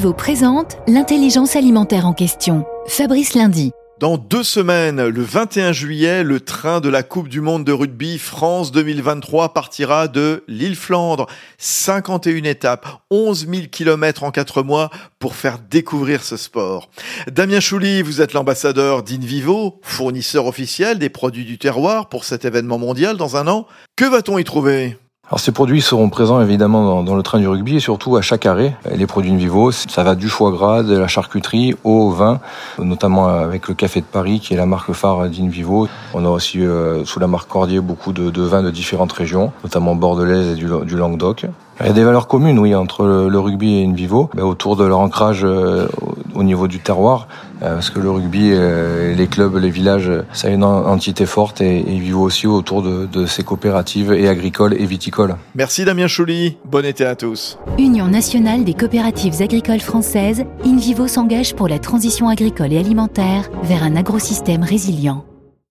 InVivo présente l'intelligence alimentaire en question. Fabrice Lundi. Dans deux semaines, le 21 juillet, le train de la Coupe du Monde de rugby France 2023 partira de l'île Flandre. 51 étapes, 11 000 kilomètres en quatre mois pour faire découvrir ce sport. Damien Chouli, vous êtes l'ambassadeur d'Invivo, fournisseur officiel des produits du terroir pour cet événement mondial dans un an. Que va-t-on y trouver? Alors ces produits seront présents évidemment dans, le train du rugby et surtout à chaque arrêt. Les produits Vivo, ça va du foie gras, de la charcuterie au vin, notamment avec le café de Paris qui est la marque phare d'Invivo. On a aussi euh, sous la marque Cordier beaucoup de, vins de différentes régions, notamment bordelaise et du, du Languedoc. Il y a des valeurs communes, oui, entre le, rugby et InVivo, autour de leur ancrage euh, au niveau du terroir, euh, parce que le rugby, euh, les clubs, les villages, ça a une entité forte et, et InVivo aussi autour de, de, ces coopératives et agricoles et viticoles. Merci Damien Chouli, bon été à tous. Union nationale des coopératives agricoles françaises, InVivo s'engage pour la transition agricole et alimentaire vers un agrosystème résilient.